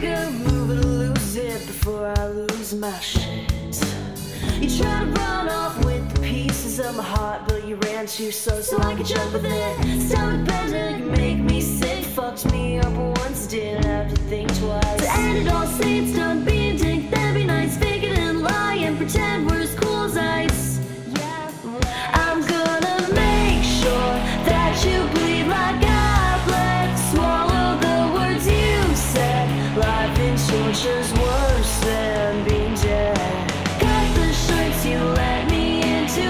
move and lose it before I lose my shit. You try to run off with the pieces of my heart, but you ran too slow, so I could jump with it. Stomach me sick, fucked me up once, didn't have to think twice. To end it all, say it's done. In worse than being dead. Cut the shirts you let me into.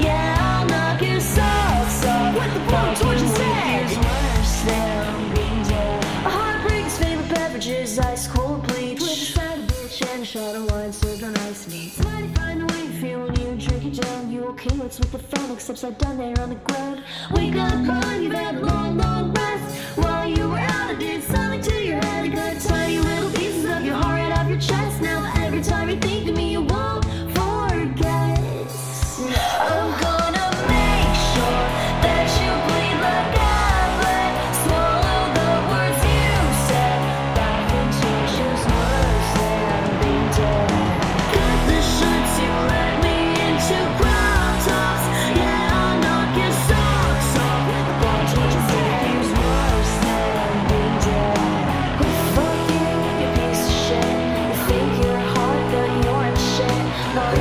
Yeah, I'll knock your socks off. What the fuck, Fucking torture with worse than being dead. A heartbreak's favorite is ice cold bleach. With a side of bitch and a shot of wine served on ice. Mighty find the way you feel when you drink it down. You okay? What's with the? Except upside down there on the ground. Wake up, on, you've had long,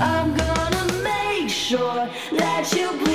I'm gonna make sure that you.